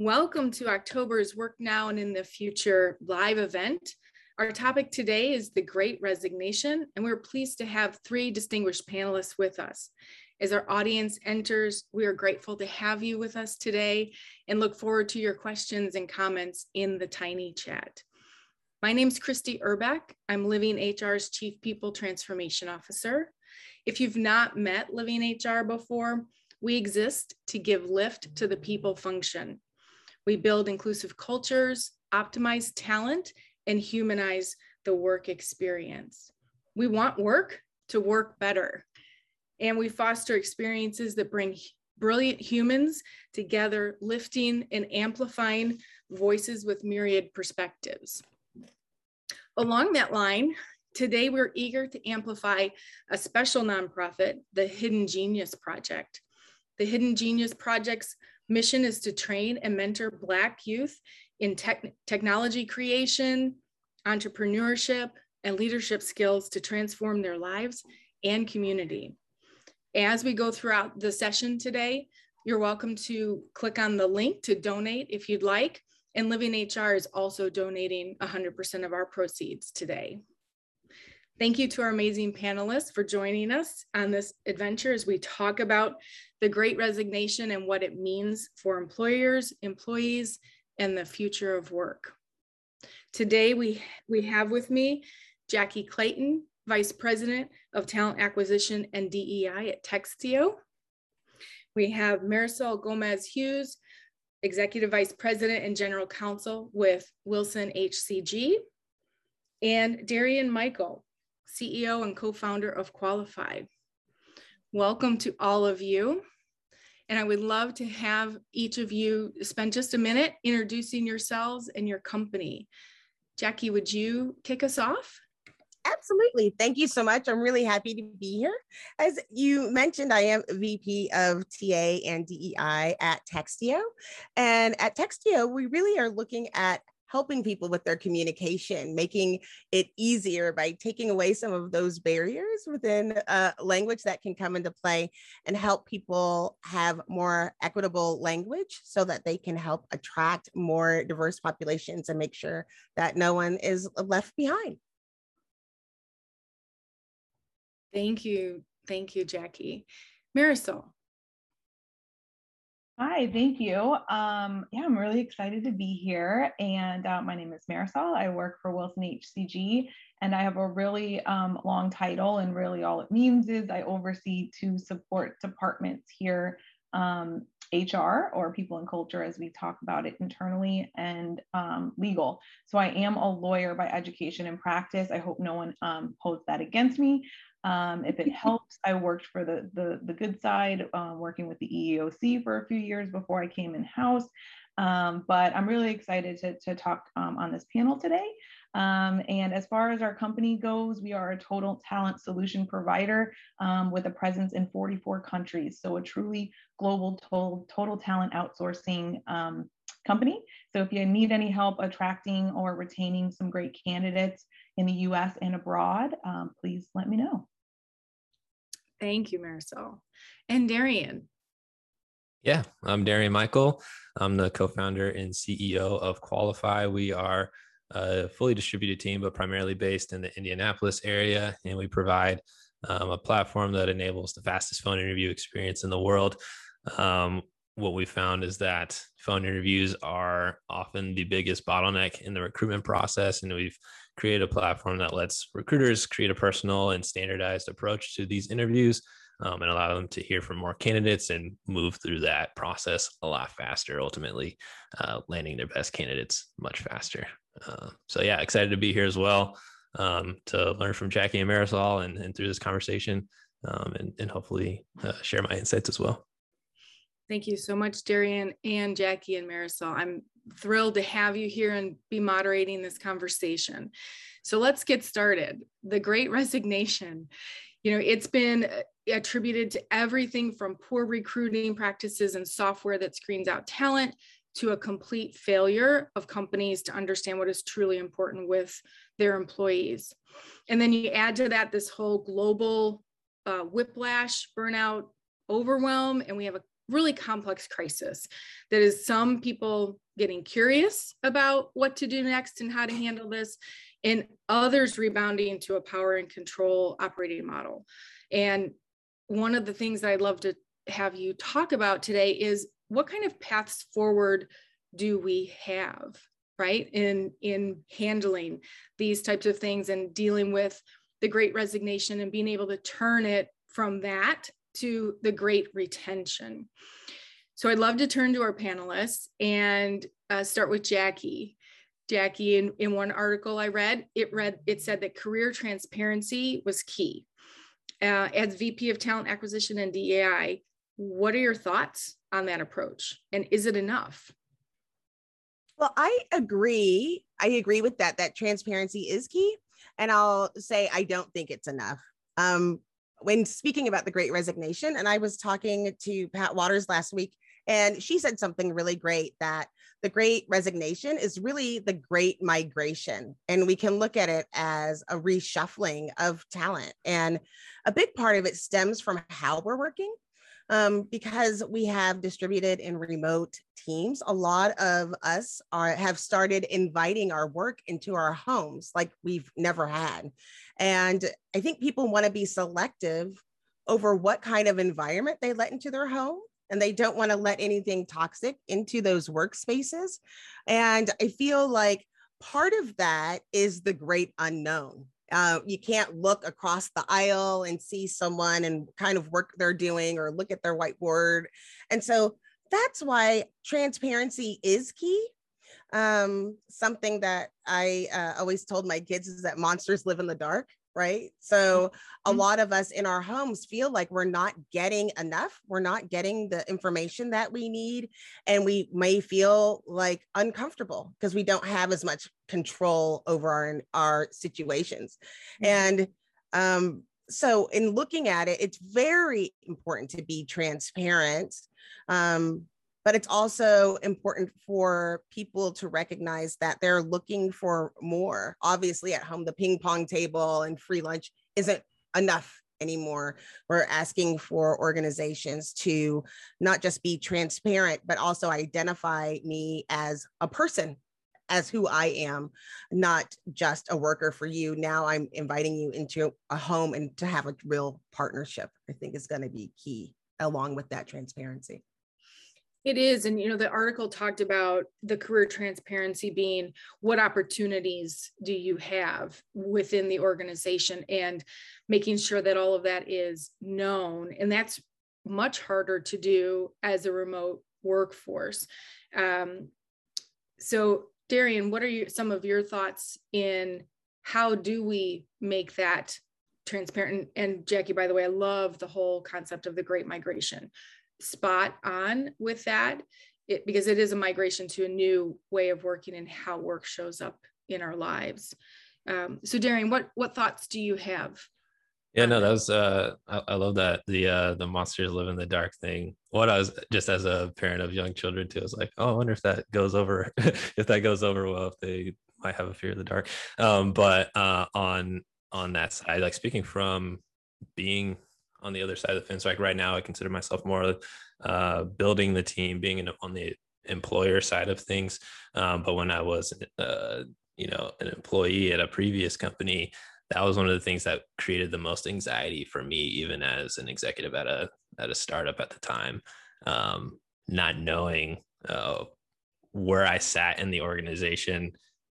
Welcome to October's Work Now and in the Future live event. Our topic today is the Great Resignation, and we're pleased to have three distinguished panelists with us. As our audience enters, we are grateful to have you with us today and look forward to your questions and comments in the tiny chat. My name is Christy Urback. I'm Living HR's Chief People Transformation Officer. If you've not met Living HR before, we exist to give lift to the people function. We build inclusive cultures, optimize talent, and humanize the work experience. We want work to work better. And we foster experiences that bring brilliant humans together, lifting and amplifying voices with myriad perspectives. Along that line, today we're eager to amplify a special nonprofit, the Hidden Genius Project. The Hidden Genius Project's mission is to train and mentor Black youth in tech technology creation, entrepreneurship, and leadership skills to transform their lives and community. As we go throughout the session today, you're welcome to click on the link to donate if you'd like. And Living HR is also donating 100% of our proceeds today. Thank you to our amazing panelists for joining us on this adventure as we talk about the great resignation and what it means for employers, employees, and the future of work. Today we, we have with me Jackie Clayton, Vice President of Talent Acquisition and DEI at Textio. We have Marisol Gomez Hughes, Executive Vice President and General Counsel with Wilson HCG, and Darian Michael, CEO and co-founder of Qualifi. Welcome to all of you. And I would love to have each of you spend just a minute introducing yourselves and your company. Jackie, would you kick us off? Absolutely. Thank you so much. I'm really happy to be here. As you mentioned, I am VP of TA and DEI at Textio. And at Textio, we really are looking at helping people with their communication, making it easier by taking away some of those barriers within language that can come into play and help people have more equitable language so that they can help attract more diverse populations and make sure that no one is left behind. Thank you. Thank you, Jackie. Marisol. Hi, thank you. Um, yeah, I'm really excited to be here. And uh, my name is Marisol. I work for Wilson HCG, and I have a really um, long title. And really, all it means is I oversee two support departments here um, HR or people and culture, as we talk about it internally, and um, legal. So I am a lawyer by education and practice. I hope no one um, holds that against me. Um, if it helps, I worked for the, the, the good side, uh, working with the EEOC for a few years before I came in house. Um, but I'm really excited to, to talk um, on this panel today. Um, and as far as our company goes, we are a total talent solution provider um, with a presence in 44 countries. So a truly global total, total talent outsourcing um, company. So if you need any help attracting or retaining some great candidates in the US and abroad, um, please let me know. Thank you, Marisol. And Darian. Yeah, I'm Darian Michael. I'm the co founder and CEO of Qualifi. We are a fully distributed team, but primarily based in the Indianapolis area. And we provide um, a platform that enables the fastest phone interview experience in the world. Um, what we found is that phone interviews are often the biggest bottleneck in the recruitment process. And we've created a platform that lets recruiters create a personal and standardized approach to these interviews um, and allow them to hear from more candidates and move through that process a lot faster, ultimately uh, landing their best candidates much faster. Uh, so, yeah, excited to be here as well um, to learn from Jackie and Marisol and, and through this conversation um, and, and hopefully uh, share my insights as well. Thank you so much, Darian and Jackie and Marisol. I'm thrilled to have you here and be moderating this conversation. So let's get started. The great resignation. You know, it's been uh, attributed to everything from poor recruiting practices and software that screens out talent to a complete failure of companies to understand what is truly important with their employees. And then you add to that this whole global uh, whiplash, burnout, overwhelm, and we have a really complex crisis that is some people getting curious about what to do next and how to handle this and others rebounding to a power and control operating model. And one of the things i'd love to have you talk about today is what kind of paths forward do we have right in in handling these types of things and dealing with the great resignation and being able to turn it from that to the great retention. So i'd love to turn to our panelists and uh, start with jackie. Jackie in, in one article i read it read it said that career transparency was key. Uh, as vp of talent acquisition and dei what are your thoughts on that approach? And is it enough? Well i agree i agree with that that transparency is key. And i'll say i don't think it's enough. Um, when speaking about the great resignation and i was talking to Pat Wadors last week and she said something really great that the great resignation is really the great migration. And we can look at it as a reshuffling of talent. And a big part of it stems from how we're working um, because we have distributed and remote teams. A lot of us are have started inviting our work into our homes like we've never had. And I think people want to be selective over what kind of environment they let into their home and they don't want to let anything toxic into those workspaces. And I feel like part of that is the great unknown. Uh, you can't look across the aisle and see someone and kind of work they're doing or look at their whiteboard. And so that's why transparency is key. Um, something that I uh, always told my kids is that monsters live in the dark right? So a mm-hmm. lot of us in our homes feel like we're not getting enough. We're not getting the information that we need. And we may feel like uncomfortable because we don't have as much control over our, our situations. Mm-hmm. And um, so in looking at it, it's very important to be transparent. Um, but it's also important for people to recognize that they're looking for more. Obviously, at home, the ping pong table and free lunch isn't enough anymore. We're asking for organizations to not just be transparent, but also identify me as a person, as who I am, not just a worker for you. Now I'm inviting you into a home and to have a real partnership, I think is going to be key along with that transparency. It is. And, you know, the article talked about the career transparency being what opportunities do you have within the organization and making sure that all of that is known. And that's much harder to do as a remote workforce. Um, so, Darian, what are you, some of your thoughts in how do we make that transparent? And Jackie, by the way, I love the whole concept of the great migration spot on with that it, because it is a migration to a new way of working and how work shows up in our lives. Um, so Darian, what what thoughts do you have? Yeah, no, that was uh I, I, love that. The uh the monsters live in the dark thing. What I was just as a parent of young children too, I was like, oh, I wonder if that goes over if that goes over well, if they might have a fear of the dark. Um, but uh on on that side, like speaking from being on the other side of the fence. Like right now, I consider myself more uh, building the team, being on the employer side of things. Um, but when I was, uh, you know, an employee at a previous company, that was one of the things that created the most anxiety for me, even as an executive at a at a startup at the time, um, not knowing uh, where I sat in the organization.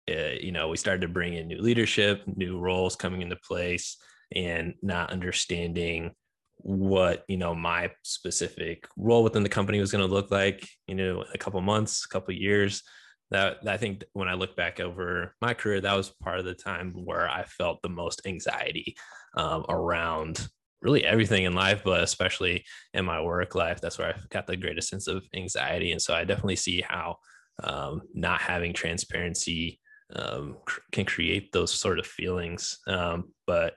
Uh, you know, we started to bring in new leadership, new roles coming into place, and not understanding what you know my specific role within the company was going to look like you know a couple months a couple years. That i think when i look back over my career that was part of the time where i felt the most anxiety um, around really everything in life but especially in my work life. That's where i got the greatest sense of anxiety. And so i definitely see how um, not having transparency um, cr- can create those sort of feelings. Um, but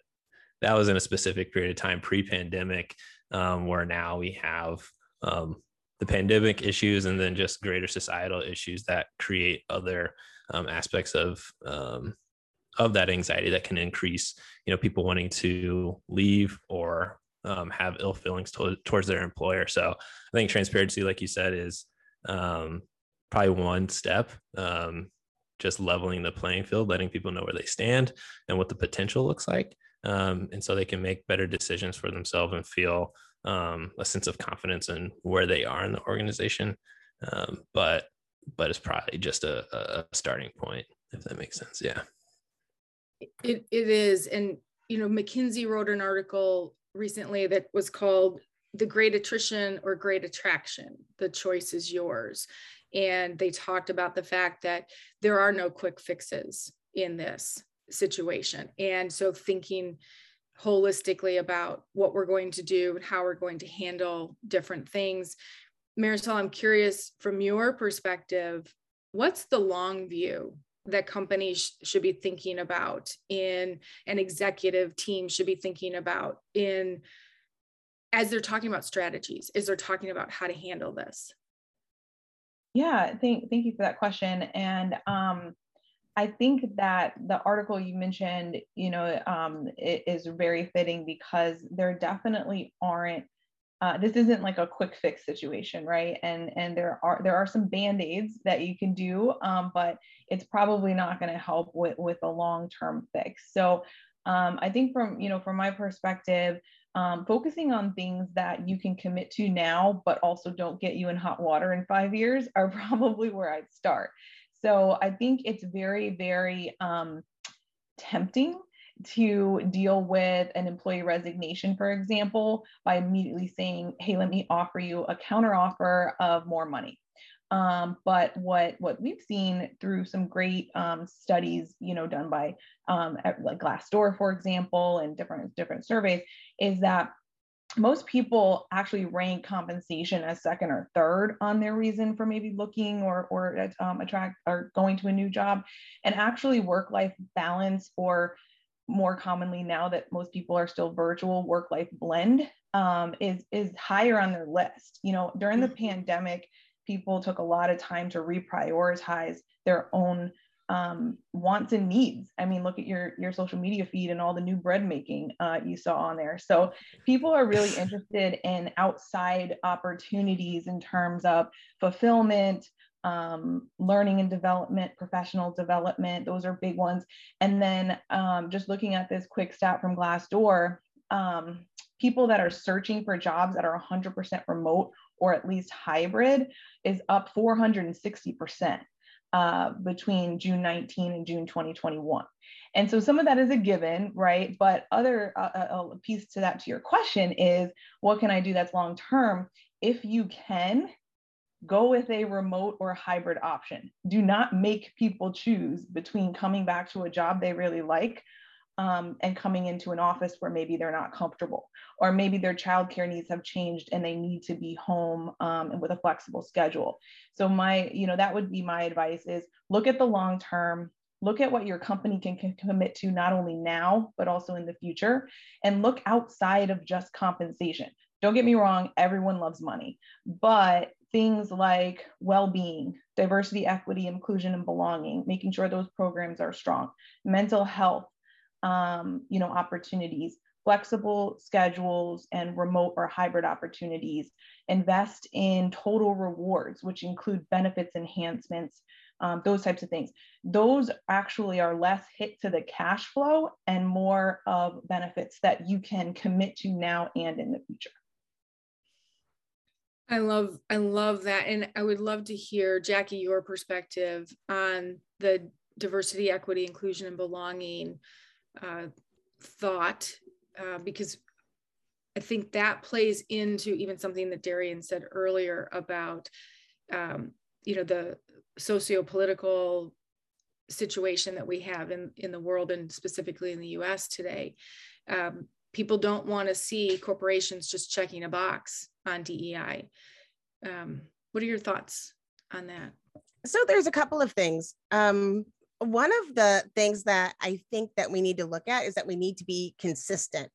that was in a specific period of time pre-pandemic um, where now we have um, the pandemic issues and then just greater societal issues that create other um, aspects of um, of that anxiety that can increase you know people wanting to leave or um, have ill feelings to- towards their employer. So I think transparency, like you said, is um, probably one step. Just leveling the playing field, letting people know where they stand and what the potential looks like. Um, and so they can make better decisions for themselves and feel um, a sense of confidence in where they are in the organization. Um, but but it's probably just a, a starting point, if that makes sense. Yeah. It, it is. And, you know, McKinsey wrote an article recently that was called The Great Attrition or Great Attraction. The choice is yours. And they talked about the fact that there are no quick fixes in this situation. And so thinking holistically about what we're going to do and how we're going to handle different things. Marisol, I'm curious from your perspective, what's the long view that companies should be thinking about in an executive team should be thinking about in as they're talking about strategies as they're talking about how to handle this yeah thank, thank you for that question and um, I think that the article you mentioned, you know, um, is very fitting because there definitely aren't. Uh, this isn't like a quick fix situation, right? And and there are there are some band aids that you can do, um, but it's probably not going to help with with a long term fix. So um, I think from you know from my perspective, um, focusing on things that you can commit to now, but also don't get you in hot water in five years, are probably where I'd start. So I think it's very, very um, tempting to deal with an employee resignation, for example, by immediately saying, hey, let me offer you a counteroffer of more money. Um, but what what we've seen through some great um, studies, you know, done by um, like Glassdoor, for example, and different different surveys, is that most people actually rank compensation as second or third on their reason for maybe looking or or um, attract or going to a new job and actually work life balance or more commonly now that most people are still virtual work life blend um, is is higher on their list you know during the mm-hmm. pandemic people took a lot of time to reprioritize their own um, wants and needs. I mean, look at your your social media feed and all the new bread making uh, you saw on there. So people are really interested in outside opportunities in terms of fulfillment, um, learning and development, professional development. Those are big ones. And then um, just looking at this quick stat from Glassdoor, um, people that are searching for jobs that are 100% remote or at least hybrid is up 460 percent uh, between June 19 and June 2021. And so some of that is a given, right? But other uh, a uh, uh, piece to that to your question is what can I do that's long term? If you can, go with a remote or hybrid option. Do not make people choose between coming back to a job they really like um, and coming into an office where maybe they're not comfortable, or maybe their childcare needs have changed and they need to be home um, and with a flexible schedule. So my, you know, that would be my advice: is look at the long term, look at what your company can, can commit to not only now but also in the future, and look outside of just compensation. Don't get me wrong, everyone loves money, but things like well-being, diversity, equity, inclusion, and belonging, making sure those programs are strong, mental health um, you know, opportunities, flexible schedules and remote or hybrid opportunities, invest in total rewards, which include benefits enhancements, um, those types of things. Those actually are less hit to the cash flow and more of benefits that you can commit to now and in the future. I love I love that and I would love to hear Jackie your perspective on the diversity equity inclusion and belonging uh, thought uh, because I think that plays into even something that Darian said earlier about, um, you know, the socio-political situation that we have in, in the world and specifically in the US today. Um, people don't want to see corporations just checking a box on DEI. Um, what are your thoughts on that? So there's a couple of things. Um, one of the things that I think that we need to look at is that we need to be consistent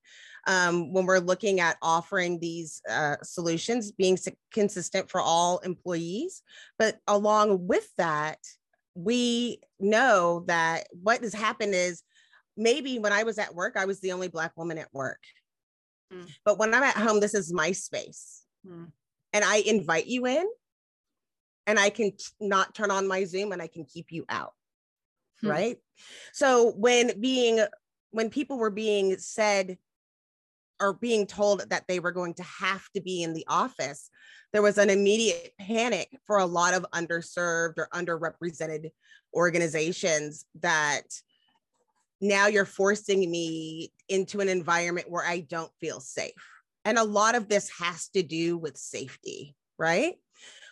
um, when we're looking at offering these uh, solutions, being consistent for all employees. But along with that, we know that what has happened is maybe when I was at work, I was the only Black woman at work. Mm. But when I'm at home, this is my space. Mm. And I invite you in and I can not turn on my Zoom and I can keep you out. Hmm. Right. So when being, when people were being said or being told that they were going to have to be in the office, there was an immediate panic for a lot of underserved or underrepresented organizations that now you're forcing me into an environment where I don't feel safe. And a lot of this has to do with safety, right?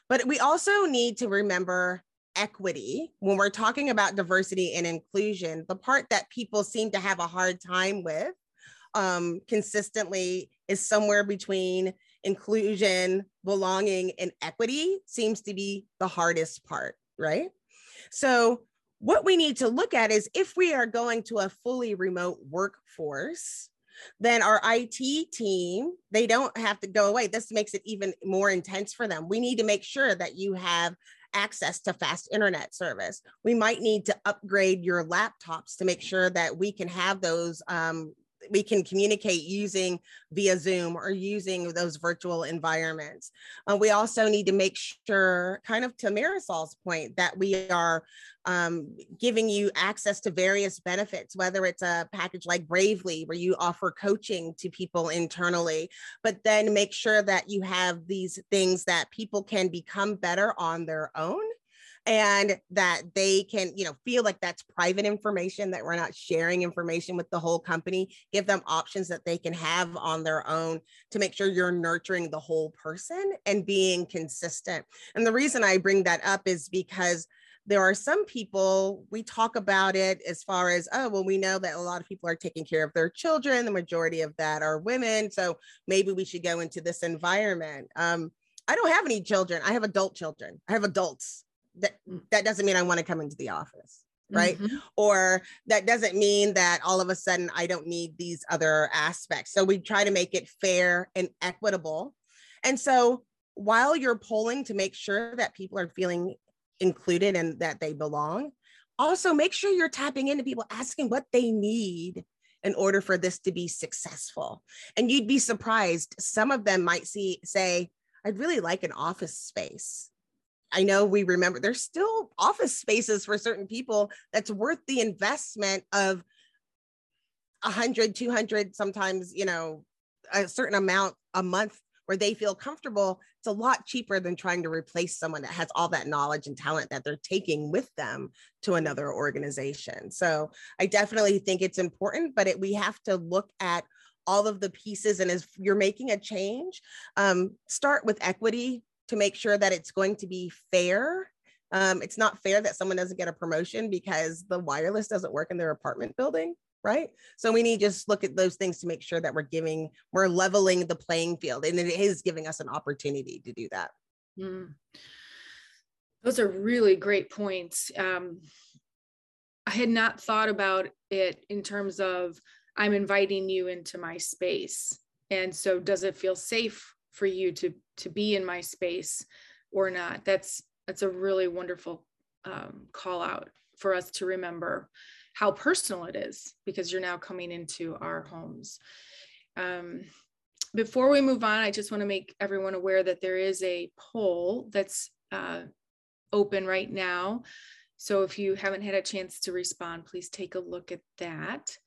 But we also need to remember equity when we're talking about diversity and inclusion. The part that people seem to have a hard time with um, consistently is somewhere between inclusion, belonging, and equity seems to be the hardest part, right? So, what we need to look at is if we are going to a fully remote workforce, then our IT team, they don't have to go away. This makes it even more intense for them. We need to make sure that you have access to fast internet service. We might need to upgrade your laptops to make sure that we can have those um, we can communicate using via Zoom or using those virtual environments. Uh, we also need to make sure, kind of to Marisol's point, that we are um, giving you access to various benefits, whether it's a package like Bravely, where you offer coaching to people internally, but then make sure that you have these things that people can become better on their own and that they can you know feel like that's private information that we're not sharing information with the whole company give them options that they can have on their own to make sure you're nurturing the whole person and being consistent. And the reason i bring that up is because there are some people we talk about it as far as oh well we know that a lot of people are taking care of their children the majority of that are women so maybe we should go into this environment. Um, i don't have any children. I have adult children. I have adults that that doesn't mean I want to come into the office right? Mm-hmm. or that doesn't mean that all of a sudden I don't need these other aspects. So we try to make it fair and equitable. And so while you're polling to make sure that people are feeling included and that they belong also make sure you're tapping into people asking what they need in order for this to be successful. And you'd be surprised. Some of them might see say i'd really like an office space I know we remember there's still office spaces for certain people that's worth the investment of a hundred, two hundred, sometimes, you know, a certain amount a month where they feel comfortable. It's a lot cheaper than trying to replace someone that has all that knowledge and talent that they're taking with them to another organization. So I definitely think it's important, but it, we have to look at all of the pieces. And as you're making a change, um, start with equity to make sure that it's going to be fair. Um, it's not fair that someone doesn't get a promotion because the wireless doesn't work in their apartment building, right? So we need to just look at those things to make sure that we're giving, we're leveling the playing field, and it is giving us an opportunity to do that. Mm. Those are really great points. Um, I had not thought about it in terms of I'm inviting you into my space. And so, does it feel safe for you to to be in my space or not that's that's a really wonderful um, call out for us to remember how personal it is because you're now coming into our homes. Um, before we move on i just want to make everyone aware that there is a poll that's uh, open right now. So if you haven't had a chance to respond please take a look at that.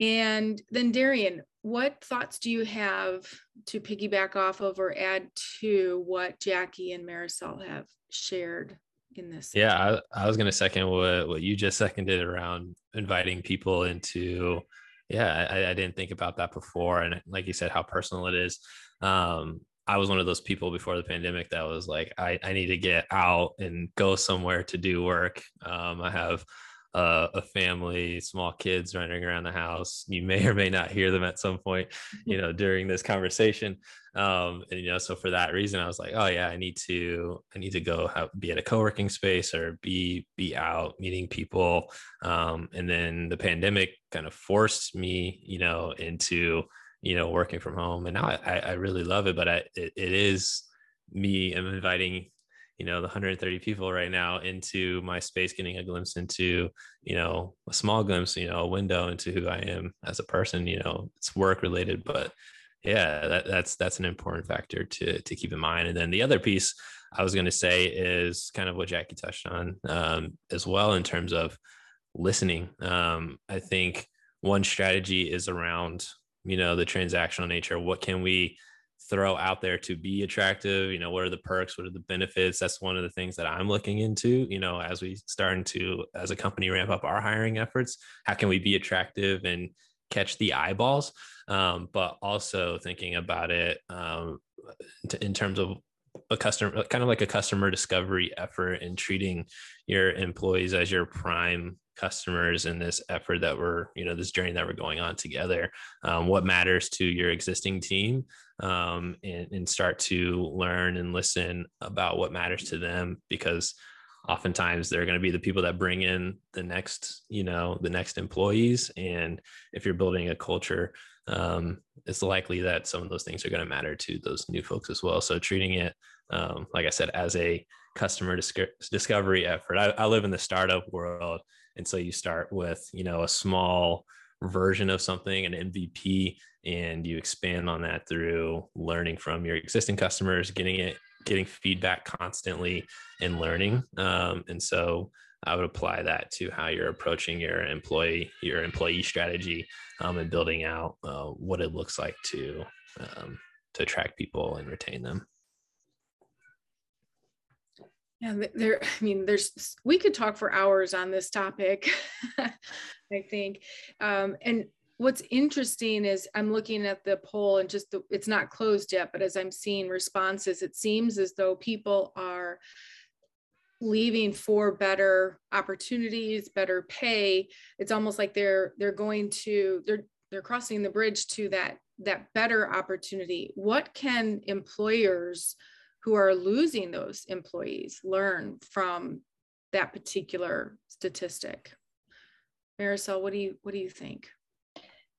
And then Darian, what thoughts do you have to piggyback off of or add to what Jackie and Marisol have shared in this? Yeah, I, I was going to second what, what you just seconded around inviting people into. Yeah, I, I, didn't think about that before. And like you said, how personal it is. Um, I was one of those people before the pandemic that was like, I, I need to get out and go somewhere to do work. Um, I have uh, a family, small kids running around the house. You may or may not hear them at some point, you know, during this conversation. Um, and you know, so for that reason, I was like, oh yeah, I need to, I need to go have, be at a co-working space or be be out meeting people. Um, and then the pandemic kind of forced me, you know, into you know working from home, and now I, I really love it. But I, it, it is me. I'm inviting you know the 130 people right now into my space getting a glimpse into you know a small glimpse you know a window into who i am as a person you know it's work related but yeah that, that's that's an important factor to to keep in mind. And then the other piece i was going to say is kind of what jackie touched on um, as well in terms of listening. Um, i think one strategy is around you know the transactional nature. What can we throw out there to be attractive you know what are the perks what are the benefits? That's one of the things that i'm looking into you know as we starting to as a company ramp up our hiring efforts how can we be attractive and catch the eyeballs? Um, but also thinking about it um, in terms of a customer kind of like a customer discovery effort and treating your employees as your prime customers in this effort that we're you know this journey that we're going on together. Um, what matters to your existing team um, and, and start to learn and listen about what matters to them because oftentimes they're going to be the people that bring in the next you know the next employees. And if you're building a culture um, it's likely that some of those things are going to matter to those new folks as well. So treating it um, like i said as a customer discovery effort. I, I live in the startup world. And so you start with you know a small version of something an mvp and you expand on that through learning from your existing customers getting it getting feedback constantly and learning. Um, and so i would apply that to how you're approaching your employee your employee strategy um, and building out uh, what it looks like to um, to attract people and retain them yeah, there, I mean, there's, we could talk for hours on this topic, I think. Um, and what's interesting is I'm looking at the poll and just the, it's not closed yet, but as I'm seeing responses, it seems as though people are leaving for better opportunities, better pay. It's almost like they're, they're going to, they're, they're crossing the bridge to that, that better opportunity. What can employers who are losing those employees learn from that particular statistic. Marisol, what do you what do you think?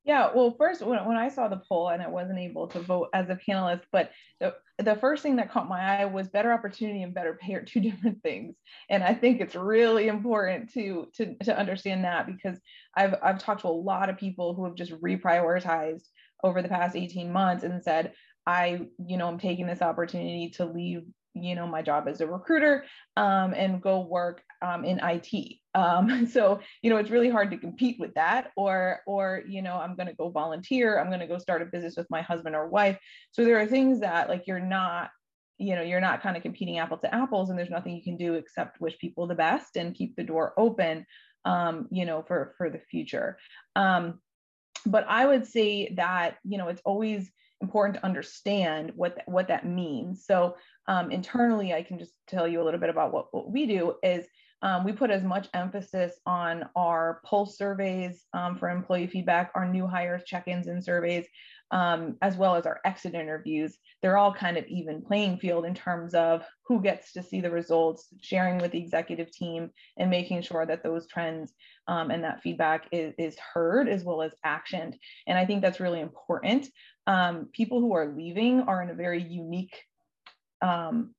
Yeah, well, first when, when I saw the poll and I wasn't able to vote as a panelist, but the, the first thing that caught my eye was better opportunity and better pay are two different things. And I think it's really important to to to understand that because I've I've talked to a lot of people who have just reprioritized over the past 18 months and said, I, you know, I'm taking this opportunity to leave, you know, my job as a recruiter um, and go work um, in IT. Um, so, you know, it's really hard to compete with that. Or, or, you know, I'm going to go volunteer. I'm going to go start a business with my husband or wife. So there are things that like you're not you know you're not kind of competing apple to apples and there's nothing you can do except wish people the best and keep the door open um, you know for for the future um, but i would say that you know it's always important to understand what th- what that means. So um, internally, I can just tell you a little bit about what, what we do is um, we put as much emphasis on our pulse surveys um, for employee feedback, our new hires check-ins and surveys, um, as well as our exit interviews. They're all kind of even playing field in terms of who gets to see the results, sharing with the executive team, and making sure that those trends um, and that feedback is, is heard as well as actioned. And I think that's really important. Um, people who are leaving are in a very unique um,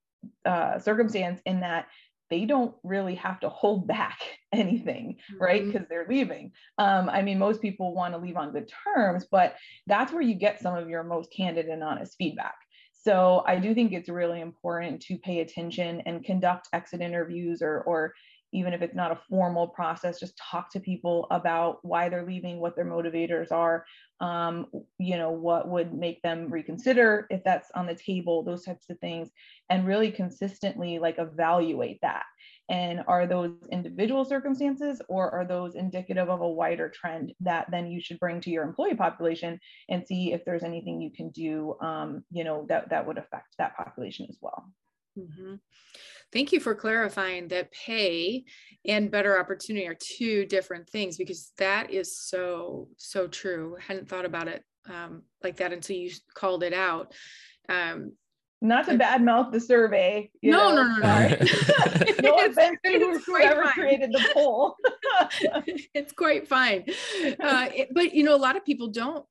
uh, circumstance in that they don't really have to hold back anything, right? Because mm-hmm. they're leaving. Um, I mean, most people want to leave on good terms, but that's where you get some of your most candid and honest feedback. So I do think it's really important to pay attention and conduct exit interviews or, or even if it's not a formal process, just talk to people about why they're leaving, what their motivators are, um, you know, what would make them reconsider if that's on the table, those types of things, and really consistently like evaluate that. And are those individual circumstances or are those indicative of a wider trend that then you should bring to your employee population and see if there's anything you can do, um, you know, that, that would affect that population as well. Mm-hmm. Thank you for clarifying that pay and better opportunity are two different things because that is so, so true. I hadn't thought about it um, like that until you called it out. Um, not to badmouth the survey. no, no, no, no, no. no offense to whoever fine. created the poll. it's quite fine. Uh, it, but you know, a lot of people don't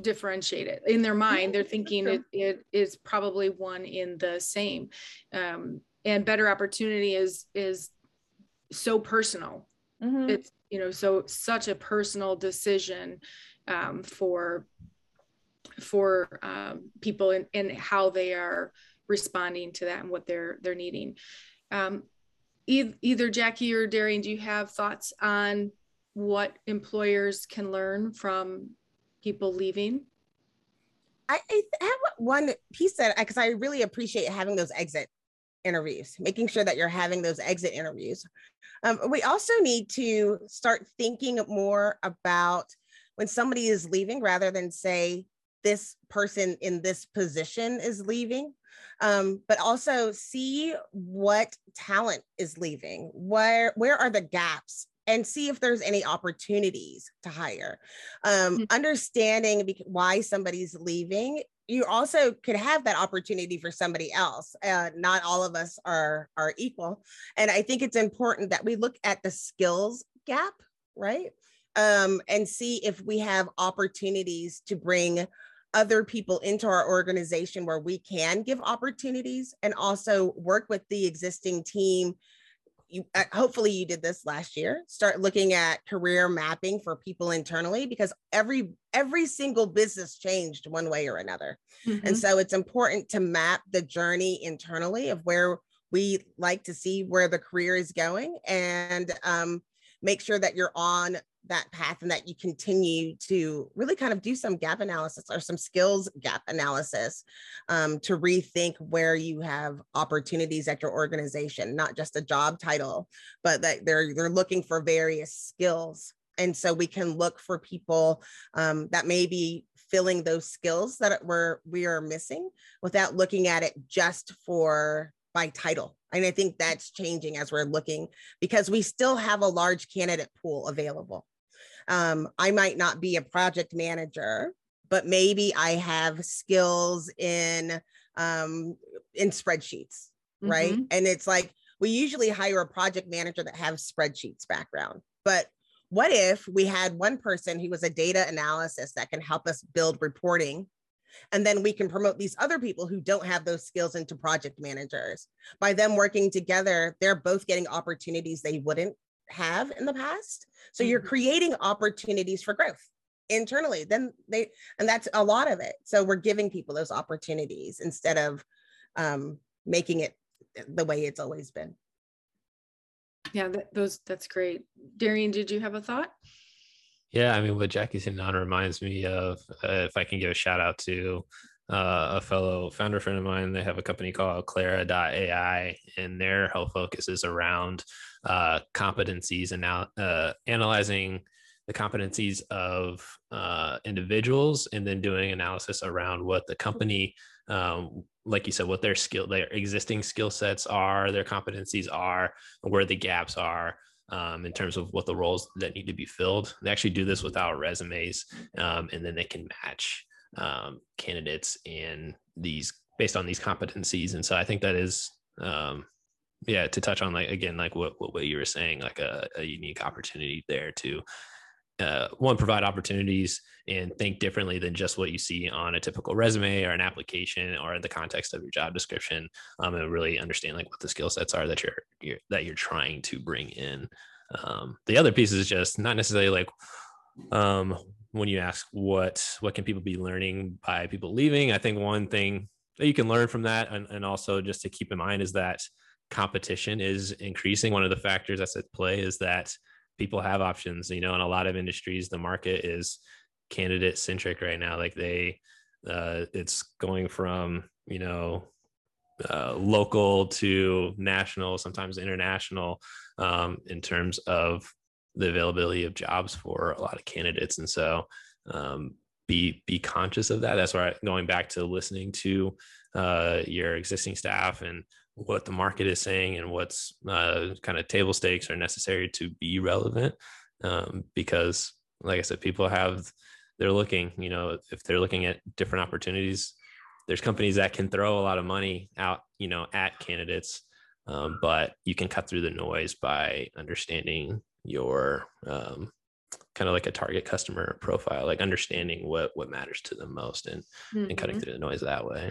differentiate it in their mind. They're thinking it, it is probably one in the same. Um, and better opportunity is is so personal mm-hmm. it's you know so such a personal decision um, for for um, people and, and how they are responding to that and what they're they're needing um, e- either jackie or darian do you have thoughts on what employers can learn from people leaving I, I have one piece that because I really appreciate having those exit interviews, making sure that you're having those exit interviews. Um, we also need to start thinking more about when somebody is leaving rather than say this person in this position is leaving um, but also see what talent is leaving where where are the gaps and see if there's any opportunities to hire. Um, mm-hmm. Understanding why somebody's leaving, you also could have that opportunity for somebody else. Uh, not all of us are are equal, and I think it's important that we look at the skills gap, right? Um, and see if we have opportunities to bring other people into our organization where we can give opportunities and also work with the existing team you uh, hopefully you did this last year start looking at career mapping for people internally because every every single business changed one way or another mm-hmm. and so it's important to map the journey internally of where we like to see where the career is going and um, make sure that you're on that path and that you continue to really kind of do some gap analysis or some skills gap analysis um, to rethink where you have opportunities at your organization not just a job title but that they're they're looking for various skills and so we can look for people um, that may be filling those skills that we're we are missing without looking at it just for by title. And I think that's changing as we're looking because we still have a large candidate pool available. Um, I might not be a project manager, but maybe I have skills in um, in spreadsheets, right? Mm-hmm. And it's like we usually hire a project manager that have spreadsheets background, but what if we had one person who was a data analysis that can help us build reporting and then we can promote these other people who don't have those skills into project managers by them working together they're both getting opportunities they wouldn't have in the past. So you're mm-hmm. creating opportunities for growth internally. Then they, and that's a lot of it. So we're giving people those opportunities instead of um, making it the way it's always been. Yeah, that, those that's great. Darian, did you have a thought? Yeah, I mean, what Jackie's hitting on reminds me of uh, if I can give a shout out to uh, a fellow founder friend of mine. They have a company called Clara.ai, and their whole focus is around uh, competencies and now uh, analyzing the competencies of uh, individuals and then doing analysis around what the company um, like you said what their skill their existing skill sets are their competencies are where the gaps are um, in terms of what the roles that need to be filled they actually do this without resumes um, and then they can match um, candidates in these based on these competencies. And so i think that is um, yeah to touch on like again like what, what you were saying like a, a unique opportunity there to uh, one provide opportunities and think differently than just what you see on a typical resume or an application or in the context of your job description um, and really understand like what the skill sets are that you're, you're that you're trying to bring in. Um, the other piece is just not necessarily like um, when you ask what what can people be learning by people leaving i think one thing that you can learn from that and, and also just to keep in mind is that competition is increasing. One of the factors that's at play is that people have options. You know, in a lot of industries, the market is candidate centric right now. Like they, uh, it's going from you know uh, local to national, sometimes international, um, in terms of the availability of jobs for a lot of candidates. And so, um, be be conscious of that. That's why going back to listening to uh, your existing staff and what the market is saying and what's uh, kind of table stakes are necessary to be relevant um, because like i said people have they're looking you know if they're looking at different opportunities there's companies that can throw a lot of money out you know at candidates um, but you can cut through the noise by understanding your um, kind of like a target customer profile like understanding what what matters to them most and mm-hmm. and cutting through the noise that way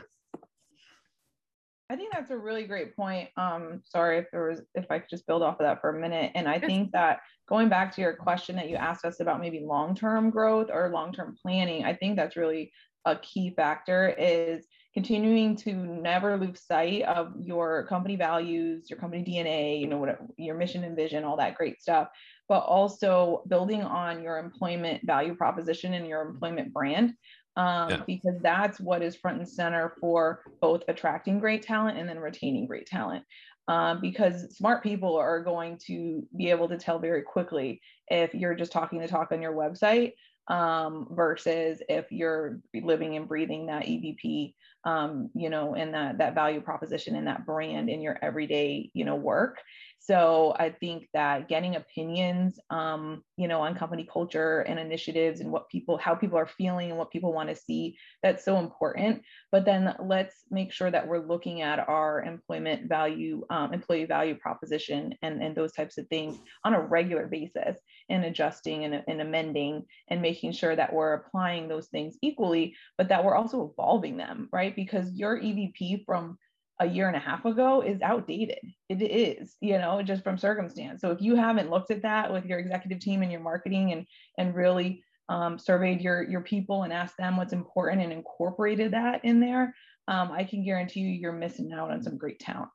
I think that's a really great point. Um, sorry if there was if I could just build off of that for a minute. And I think that going back to your question that you asked us about maybe long-term growth or long-term planning, I think that's really a key factor is continuing to never lose sight of your company values, your company DNA, you know, what your mission and vision, all that great stuff, but also building on your employment value proposition and your employment brand um, yeah. because that's what is front and center for both attracting great talent and then retaining great talent. Um, because smart people are going to be able to tell very quickly if you're just talking the talk on your website um, versus if you're living and breathing that EVP, um, you know, and that that value proposition and that brand in your everyday, you know, work. So I think that getting opinions, um, you know, on company culture and initiatives and what people, how people are feeling and what people want to see, that's so important. But then let's make sure that we're looking at our employment value, um, employee value proposition and, and those types of things on a regular basis and adjusting and, and amending and making sure that we're applying those things equally, but that we're also evolving them, right? Because your EVP from a year and a half ago is outdated. It is, you know, just from circumstance. So if you haven't looked at that with your executive team and your marketing and and really um, surveyed your your people and asked them what's important and incorporated that in there, um, I can guarantee you you're missing out on some great talent.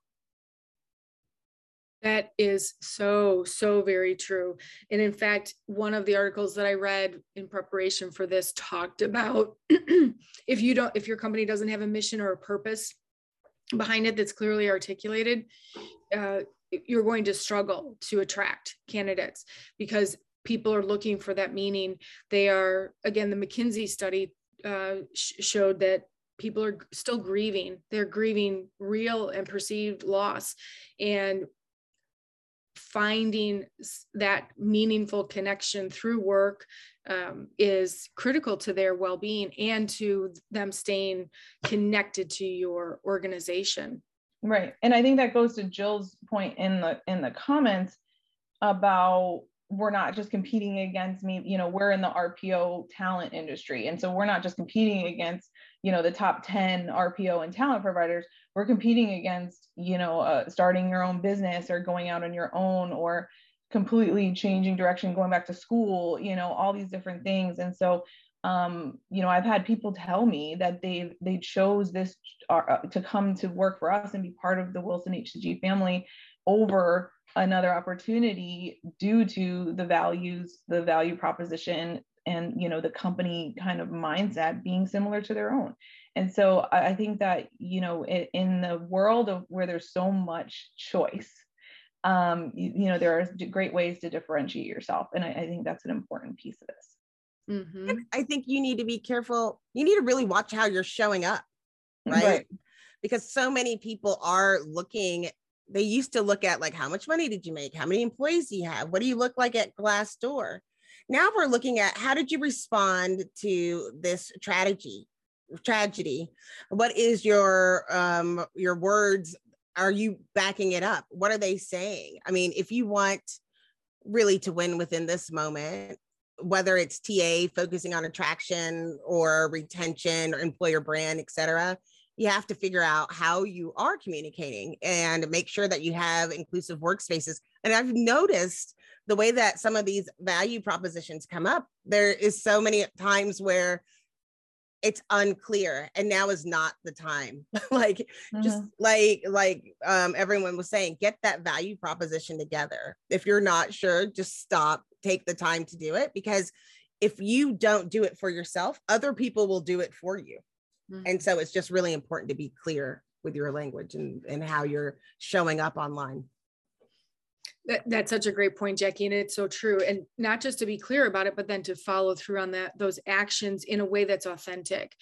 That is so, so very true. And in fact, one of the articles that I read in preparation for this talked about if you don't, if your company doesn't have a mission or a purpose, behind it that's clearly articulated, uh, you're going to struggle to attract candidates because people are looking for that meaning. They are, again, the McKinsey study uh, sh- showed that people are still grieving. They're grieving real and perceived loss. And finding that meaningful connection through work um, is critical to their well-being and to them staying connected to your organization. Right and i think that goes to jill's point in the in the comments about we're not just competing against me you know we're in the rpo talent industry. And so we're not just competing against you know the top 10 rpo and talent providers. We're competing against you know uh, starting your own business or going out on your own or completely changing direction going back to school you know all these different things. And so um, you know i've had people tell me that they they chose this uh, to come to work for us and be part of the wilson hcg family over another opportunity due to the values the value proposition and you know the company kind of mindset being similar to their own. And so i think that you know in the world of where there's so much choice um, you, you, know there are great ways to differentiate yourself. And I, I think that's an important piece of this. Mm-hmm. i think you need to be careful. You need to really watch how you're showing up right? right. Because so many people are looking they used to look at like how much money did you make? How many employees do you have? What do you look like at glassdoor? Now we're looking at how did you respond to this tragedy tragedy? What is your um your words? Are you backing it up? What are they saying? I mean if you want really to win within this moment whether it's ta focusing on attraction or retention or employer brand etc you have to figure out how you are communicating and make sure that you have inclusive workspaces and i've noticed the way that some of these value propositions come up there is so many times where it's unclear and now is not the time. Like mm-hmm. just like like um everyone was saying get that value proposition together. If you're not sure just stop take the time to do it because if you don't do it for yourself other people will do it for you mm-hmm. and so it's just really important to be clear with your language and and how you're showing up online that, that's such a great point, Jackie, and it's so true. And not just to be clear about it, but then to follow through on that those actions in a way that's authentic.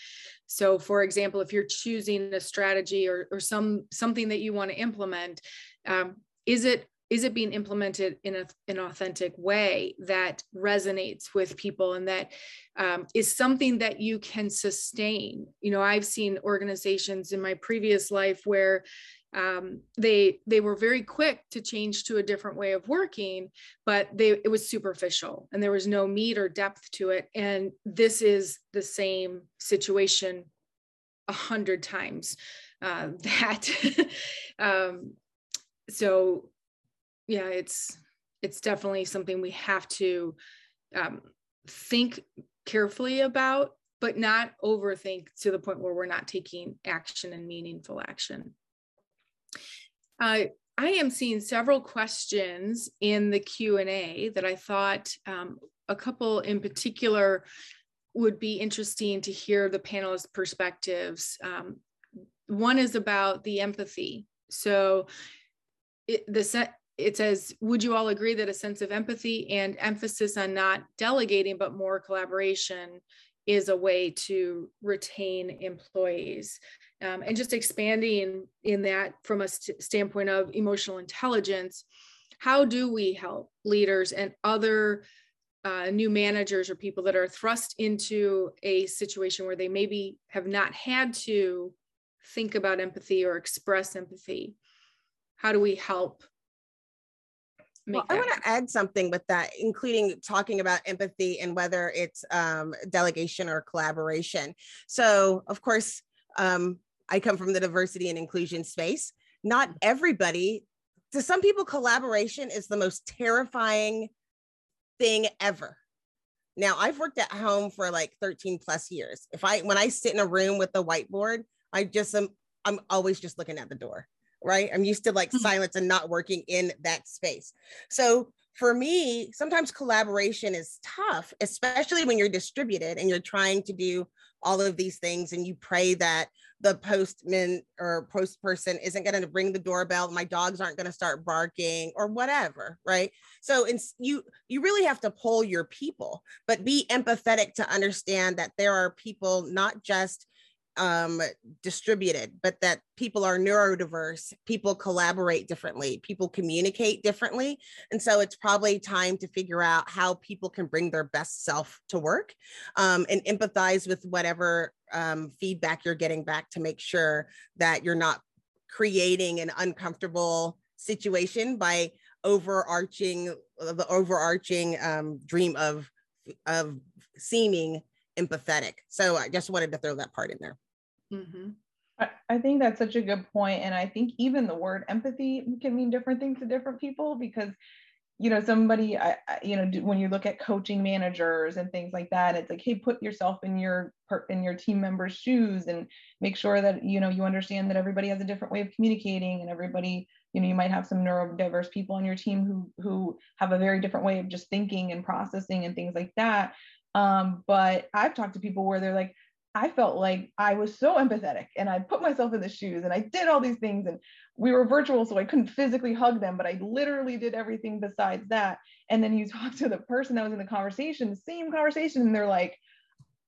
So, for example, if you're choosing a strategy or, or some something that you want to implement, um, is it is it being implemented in a, an authentic way that resonates with people and that um, is something that you can sustain you know i've seen organizations in my previous life where um, they they were very quick to change to a different way of working but they it was superficial and there was no meat or depth to it and this is the same situation a hundred times uh, that. um, so yeah, it's it's definitely something we have to um, think carefully about, but not overthink to the point where we're not taking action and meaningful action. Uh, I am seeing several questions in the Q&A that I thought um, a couple in particular would be interesting to hear the panelists' perspectives. Um, one is about the empathy. So it, the it says, would you all agree that a sense of empathy and emphasis on not delegating, but more collaboration is a way to retain employees? Um, and just expanding in that from a st- standpoint of emotional intelligence, how do we help leaders and other uh, new managers or people that are thrust into a situation where they maybe have not had to think about empathy or express empathy? How do we help well, I want to add something with that, including talking about empathy and whether it's um, delegation or collaboration. So, of course, um, I come from the diversity and inclusion space. Not everybody, to some people, collaboration is the most terrifying thing ever. Now, I've worked at home for like 13 plus years. If I, when I sit in a room with the whiteboard, I just am, I'm always just looking at the door right? I'm used to like mm-hmm. silence and not working in that space. So for me, sometimes collaboration is tough, especially when you're distributed and you're trying to do all of these things and you pray that the postman or post person isn't going to ring the doorbell my dogs aren't going to start barking or whatever right so it's you you really have to pull your people but be empathetic to understand that there are people not just um, distributed, but that people are neurodiverse, people collaborate differently, people communicate differently. And so it's probably time to figure out how people can bring their best self to work um, and empathize with whatever um, feedback you're getting back to make sure that you're not creating an uncomfortable situation by overarching the overarching um, dream of of seeming empathetic. So I just wanted to throw that part in there. Mm-hmm. I, I think that's such a good point, and I think even the word empathy can mean different things to different people because you know somebody I, I, you know when you look at coaching managers and things like that it's like hey put yourself in your in your team members shoes and make sure that you know you understand that everybody has a different way of communicating and everybody you know you might have some neurodiverse people on your team who who have a very different way of just thinking and processing and things like that um, but i've talked to people where they're like I felt like I was so empathetic and I put myself in the shoes and I did all these things and we were virtual so I couldn't physically hug them but I literally did everything besides that. And then you talk to the person that was in the conversation the same conversation and they're like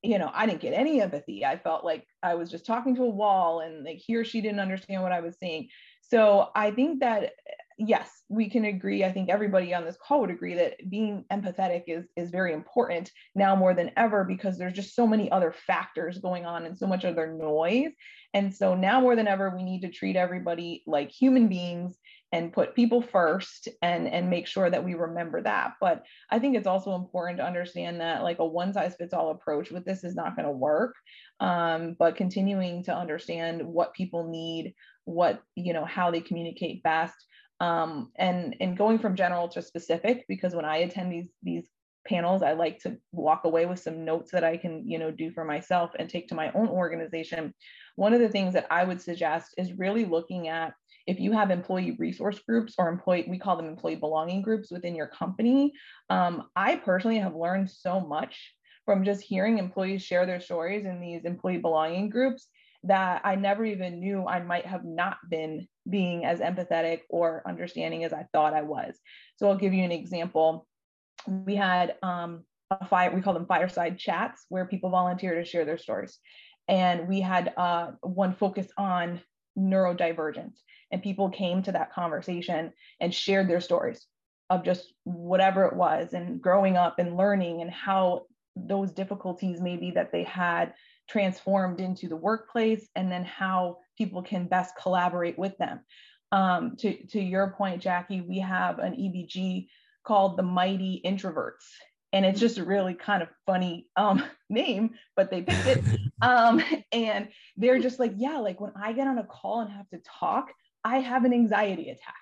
you know I didn't get any empathy. I felt like I was just talking to a wall and like he or she didn't understand what I was saying. So I think that yes, we can agree. I think everybody on this call would agree that being empathetic is is very important now more than ever because there's just so many other factors going on and so much other noise. And so now more than ever, we need to treat everybody like human beings and put people first and and make sure that we remember that. But I think it's also important to understand that like a one size fits all approach with this is not going to work. Um, but continuing to understand what people need, what you know, how they communicate best um, and and going from general to specific because when I attend these these panels I like to walk away with some notes that I can you know do for myself and take to my own organization. One of the things that I would suggest is really looking at if you have employee resource groups or employee we call them employee belonging groups within your company. Um, I personally have learned so much from just hearing employees share their stories in these employee belonging groups that I never even knew I might have not been being as empathetic or understanding as I thought I was. So I'll give you an example. We had um, a fire, we call them fireside chats, where people volunteer to share their stories. And we had uh, one focused on neurodivergence. And people came to that conversation and shared their stories of just whatever it was and growing up and learning and how those difficulties maybe that they had transformed into the workplace and then how people can best collaborate with them. Um, to, to your point, Jackie, we have an EBG called the Mighty Introverts. And it's just a really kind of funny um, name, but they picked it Um, and they're just like, yeah, like when I get on a call and have to talk, I have an anxiety attack.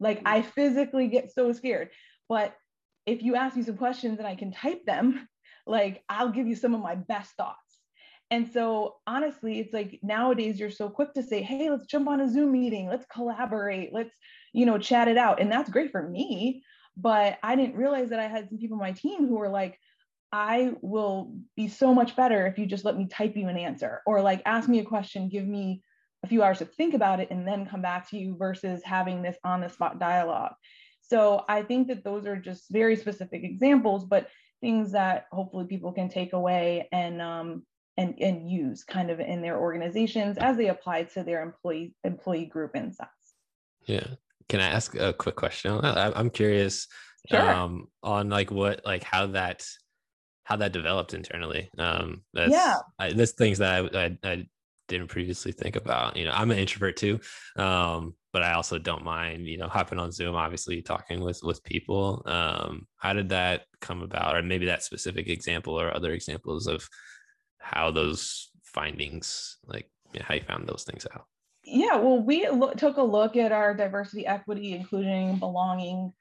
Like I physically get so scared. But if you ask me some questions and I can type them, like I'll give you some of my best thoughts. And so honestly, it's like nowadays you're so quick to say, hey, let's jump on a Zoom meeting, let's collaborate, let's, you know, chat it out. And that's great for me. But I didn't realize that I had some people on my team who were like, I will be so much better if you just let me type you an answer or like ask me a question, give me a few hours to think about it and then come back to you versus having this on the spot dialogue. So I think that those are just very specific examples, but things that hopefully people can take away and um, and and use kind of in their organizations as they apply to their employee employee group insights. Yeah. Can I ask a quick question? I'm curious sure. um, on like what like how that how that developed internally. Um, that's, yeah, I, that's things that I, I, I didn't previously think about. You know, I'm an introvert too, um, but I also don't mind, you know, hopping on Zoom, obviously talking with with people. Um, how did that come about, or maybe that specific example, or other examples of how those findings, like how you found those things out? Yeah, well, we lo- took a look at our diversity, equity, including belonging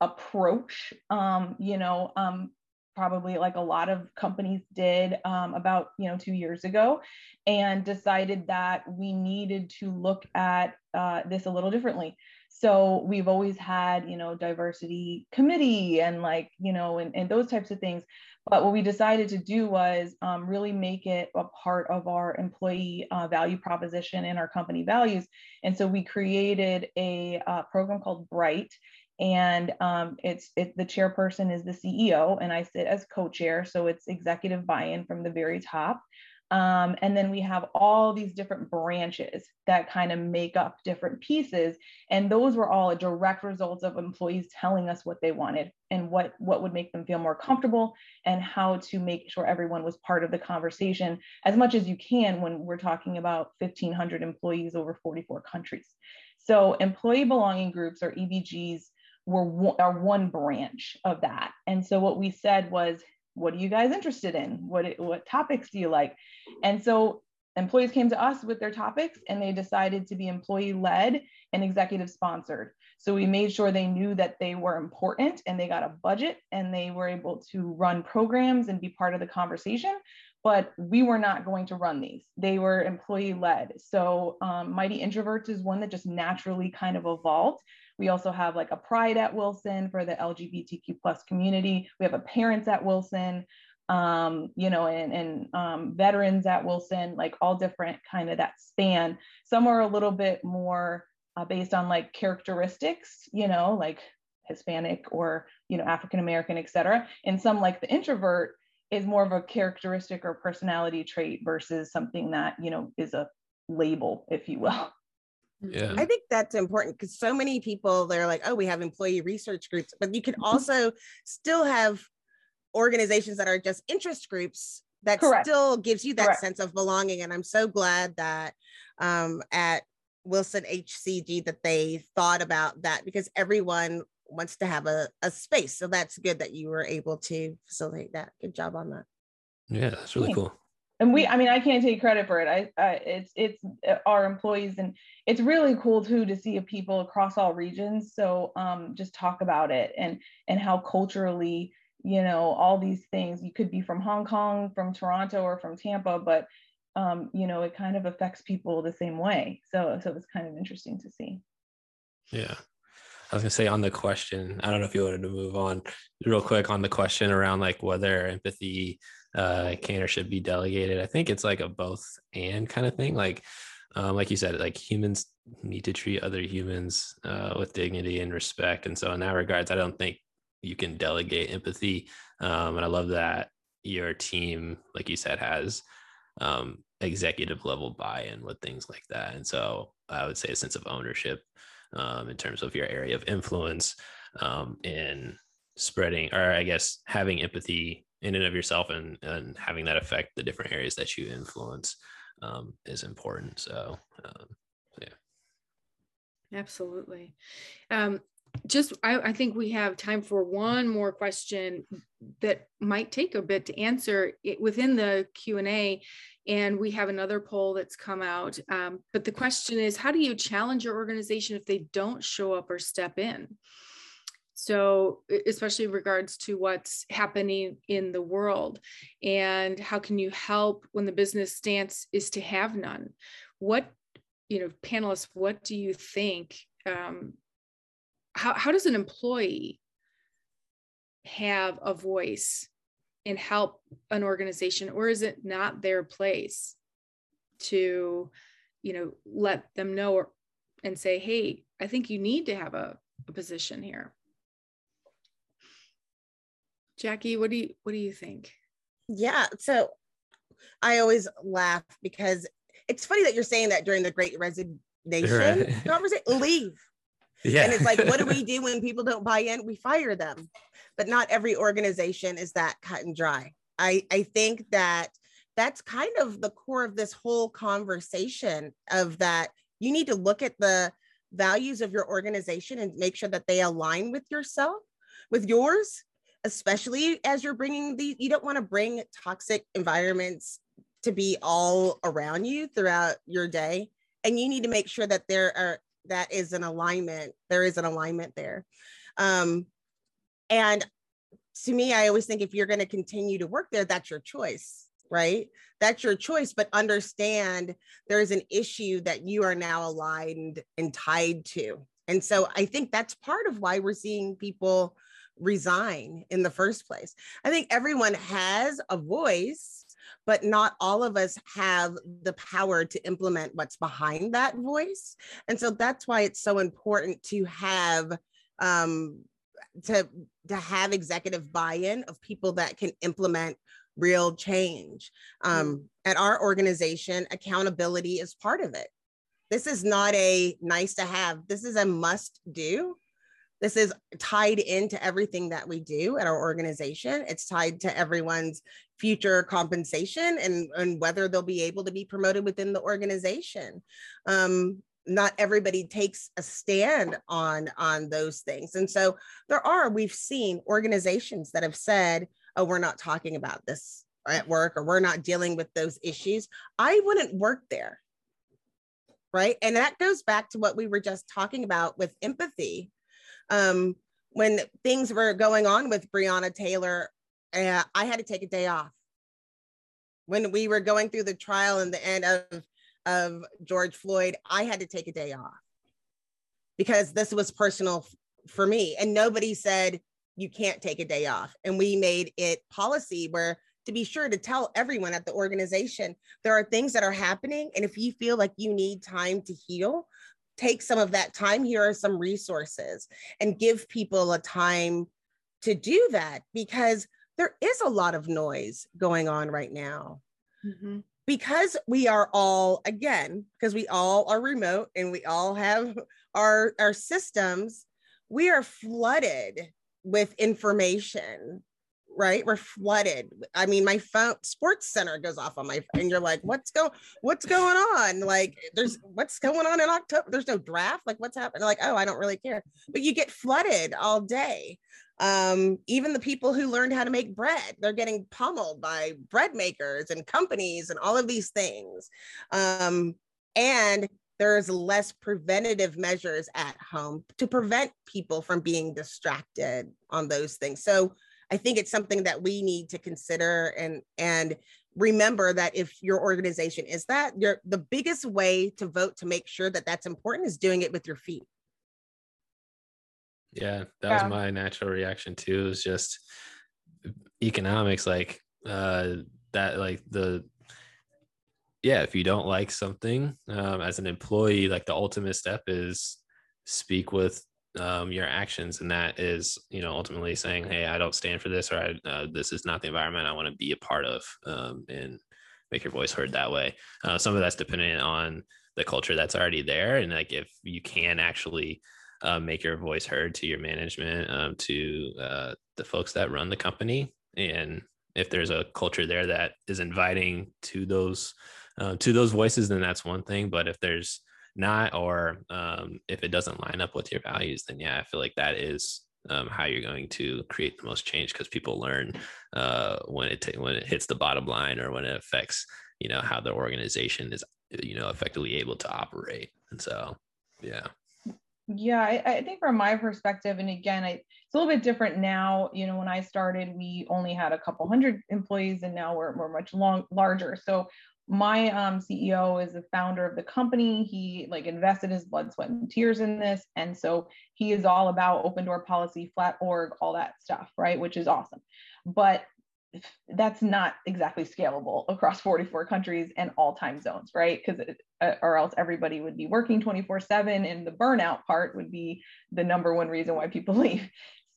approach. Um, you know, um, probably like a lot of companies did um, about you know two years ago and decided that we needed to look at uh, this a little differently so we've always had you know diversity committee and like you know and, and those types of things. But what we decided to do was um, really make it a part of our employee uh, value proposition and our company values. And so we created a uh, program called bright. And um, it's it, the chairperson is the CEO, and I sit as co-chair, so it's executive buy-in from the very top. Um, and then we have all these different branches that kind of make up different pieces, and those were all a direct result of employees telling us what they wanted and what what would make them feel more comfortable, and how to make sure everyone was part of the conversation as much as you can when we're talking about 1,500 employees over 44 countries. So employee belonging groups or EBGs were one, are one branch of that. And so what we said was, what are you guys interested in? What, what topics do you like? And so employees came to us with their topics and they decided to be employee led and executive sponsored. So we made sure they knew that they were important and they got a budget and they were able to run programs and be part of the conversation. But we were not going to run these. They were employee led. So um, Mighty Introverts is one that just naturally kind of evolved. We also have like a pride at Wilson for the LGBTQ plus community. We have a parents at Wilson, um, you know, and, and um, veterans at Wilson, like all different kind of that span. Some are a little bit more uh, based on like characteristics, you know, like Hispanic or, you know, African American, et cetera. And some like the introvert is more of a characteristic or personality trait versus something that, you know, is a label, if you will. Yeah. I think that's important because so many people they're like, oh, we have employee resource groups, but you can mm-hmm. also still have organizations that are just interest groups that Correct. still gives you that Correct. sense of belonging. And I'm so glad that um, at Wilson HCG that they thought about that because everyone wants to have a, a space. So that's good that you were able to facilitate that. Good job on that. Yeah, that's really cool and we i mean i can't take credit for it. I, I, it's it's uh, our employees and it's really cool too to see people across all regions so um, just talk about it and and how culturally you know all these things you could be from hong kong from toronto or from tampa but um, you know it kind of affects people the same way. So so it's kind of interesting to see. Yeah. I was gonna say on the question, I don't know if you wanted to move on real quick on the question around like whether empathy uh, can or should be delegated. I think it's like a both and kind of thing. Like, um, like you said, like humans need to treat other humans uh, with dignity and respect. And so, in that regards, I don't think you can delegate empathy. Um, and I love that your team, like you said, has um, executive level buy-in with things like that. And so, I would say a sense of ownership um, in terms of your area of influence um, in spreading, or I guess having empathy in and of yourself and and having that affect the different areas that you influence um, is important. So, um, yeah, absolutely. Um, just I, I, think we have time for one more question that might take a bit to answer it, within the q&a And we have another poll that's come out. Um, but the question is how do you challenge your organization if they don't show up or step in? So, especially in regards to what's happening in the world, and how can you help when the business stance is to have none? What, you know, panelists, what do you think? Um, how, how does an employee have a voice and help an organization, or is it not their place to, you know, let them know or, and say, hey, I think you need to have a, a position here? Jackie, what do you what do you think? Yeah, so I always laugh because it's funny that you're saying that during the Great Resignation right. conversation. Leave. Yeah. And it's like, what do we do when people don't buy in? We fire them. But not every organization is that cut and dry. I, I think that that's kind of the core of this whole conversation of that you need to look at the values of your organization and make sure that they align with yourself, with yours, especially as you're bringing the, you don't want to bring toxic environments to be all around you throughout your day. And you need to make sure that there are, that is an alignment. There is an alignment there. Um, and to me, I always think if you're going to continue to work there, that's your choice, right? That's your choice, but understand there is an issue that you are now aligned and tied to. And so I think that's part of why we're seeing people resign in the first place. I think everyone has a voice, but not all of us have the power to implement what's behind that voice. And so that's why it's so important to have um, to to have executive buy-in of people that can implement real change. Um, mm. At our organization, accountability is part of it. This is not a nice to have. This is a must do this is tied into everything that we do at our organization. It's tied to everyone's future compensation and, and whether they'll be able to be promoted within the organization. Um, not everybody takes a stand on on those things. And so there are we've seen organizations that have said oh we're not talking about this at work or we're not dealing with those issues. I wouldn't work there. Right? And that goes back to what we were just talking about with empathy um, when things were going on with Breonna Taylor, uh, I had to take a day off. When we were going through the trial and the end of, of George Floyd, I had to take a day off because this was personal f- for me. And nobody said, you can't take a day off. And we made it policy where to be sure to tell everyone at the organization there are things that are happening. And if you feel like you need time to heal, take some of that time. Here are some resources and give people a time to do that because there is a lot of noise going on right now. Mm-hmm. Because we are all, again, because we all are remote and we all have our, our systems, we are flooded with information right? We're flooded. I mean, my phone sports center goes off on my and you're like, what's go what's going on? Like there's what's going on in October? There's no draft. Like what's happening? Like, oh, I don't really care. But you get flooded all day. Um, even the people who learned how to make bread, they're getting pummeled by bread makers and companies and all of these things. Um, and there's less preventative measures at home to prevent people from being distracted on those things. So I think it's something that we need to consider and and remember that if your organization is that, your the biggest way to vote to make sure that that's important is doing it with your feet. Yeah, that yeah. was my natural reaction too. It was just economics, like uh, that, like the yeah. If you don't like something um, as an employee, like the ultimate step is speak with um, your actions and that is you know ultimately saying hey i don't stand for this or I, uh, this is not the environment i want to be a part of um, and make your voice heard that way. Uh, some of that's dependent on the culture that's already there and like if you can actually uh, make your voice heard to your management um, to uh, the folks that run the company and if there's a culture there that is inviting to those uh, to those voices then that's one thing but if there's not or um, if it doesn't line up with your values then yeah i feel like that is um, how you're going to create the most change because people learn uh, when it t- when it hits the bottom line or when it affects you know how the organization is you know effectively able to operate. And so yeah. Yeah I, I, think from my perspective and again I, it's a little bit different now you know when i started we only had a couple hundred employees and now we're, we're much long larger. So my um, ceo is the founder of the company he like invested his blood sweat and tears in this and so he is all about open door policy flat org all that stuff right which is awesome but that's not exactly scalable across 44 countries and all time zones, right? Because uh, or else everybody would be working 24 7 and the burnout part would be the number one reason why people leave.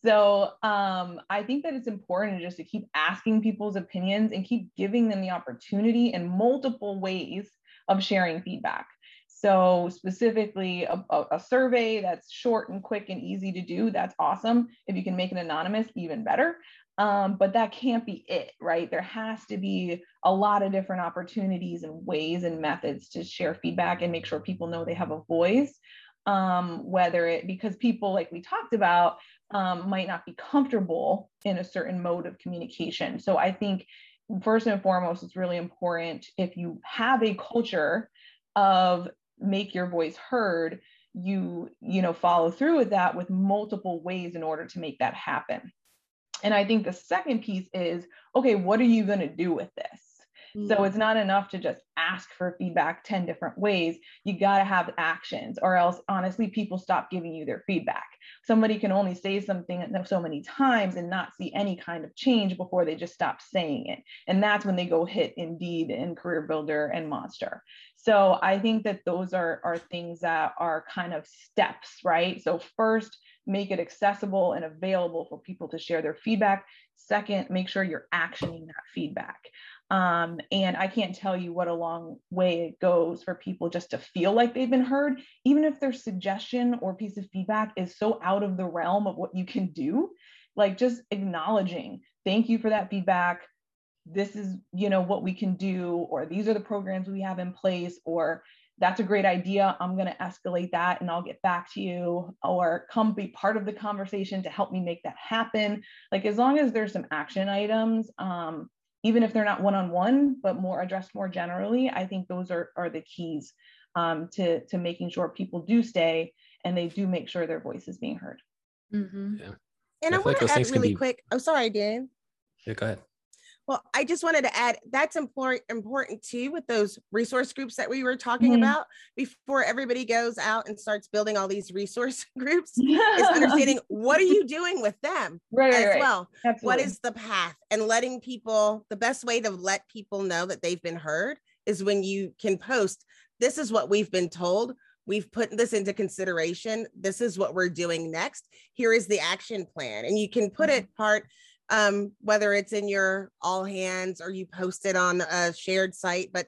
So um, I think that it's important just to keep asking people's opinions and keep giving them the opportunity in multiple ways of sharing feedback. So specifically a, a, a, survey that's short and quick and easy to do, that's awesome. If you can make it anonymous, even better. Um, but that can't be it, right? There has to be a lot of different opportunities and ways and methods to share feedback and make sure people know they have a voice. Um, whether it because people, like we talked about, um, might not be comfortable in a certain mode of communication. So I think first and foremost, it's really important if you have a culture of make your voice heard, you you know follow through with that with multiple ways in order to make that happen and I think the second piece is okay, what are you going to do with this? So it's not enough to just ask for feedback 10 different ways. You got to have actions, or else, honestly, people stop giving you their feedback. Somebody can only say something so many times and not see any kind of change before they just stop saying it. And that's when they go hit Indeed and Career Builder and Monster. So I think that those are, are things that are kind of steps, right? So, first, make it accessible and available for people to share their feedback. Second, make sure you're actioning that feedback. Um, and I can't tell you what a long way it goes for people just to feel like they've been heard, even if their suggestion or piece of feedback is so out of the realm of what you can do. Like just acknowledging, thank you for that feedback. This is, you know, what we can do, or these are the programs we have in place, or that's a great idea. I'm going to escalate that and I'll get back to you or come be part of the conversation to help me make that happen. Like as long as there's some action items, um, even if they're not one-on-one, but more addressed more generally, I think those are, are the keys um, to, to making sure people do stay and they do make sure their voice is being heard. Mm-hmm. Yeah. And I, I want like to add really be... quick. I'm oh, sorry, Dan. Yeah, go ahead. Well, I just wanted to add that's important important too with those resource groups that we were talking mm-hmm. about before everybody goes out and starts building all these resource groups is understanding what are you doing with them right, as right, well. Absolutely. What is the path and letting people the best way to let people know that they've been heard is when you can post this is what we've been told we've put this into consideration this is what we're doing next here is the action plan and you can put mm-hmm. it part um, whether it's in your all hands or you post it on a shared site. But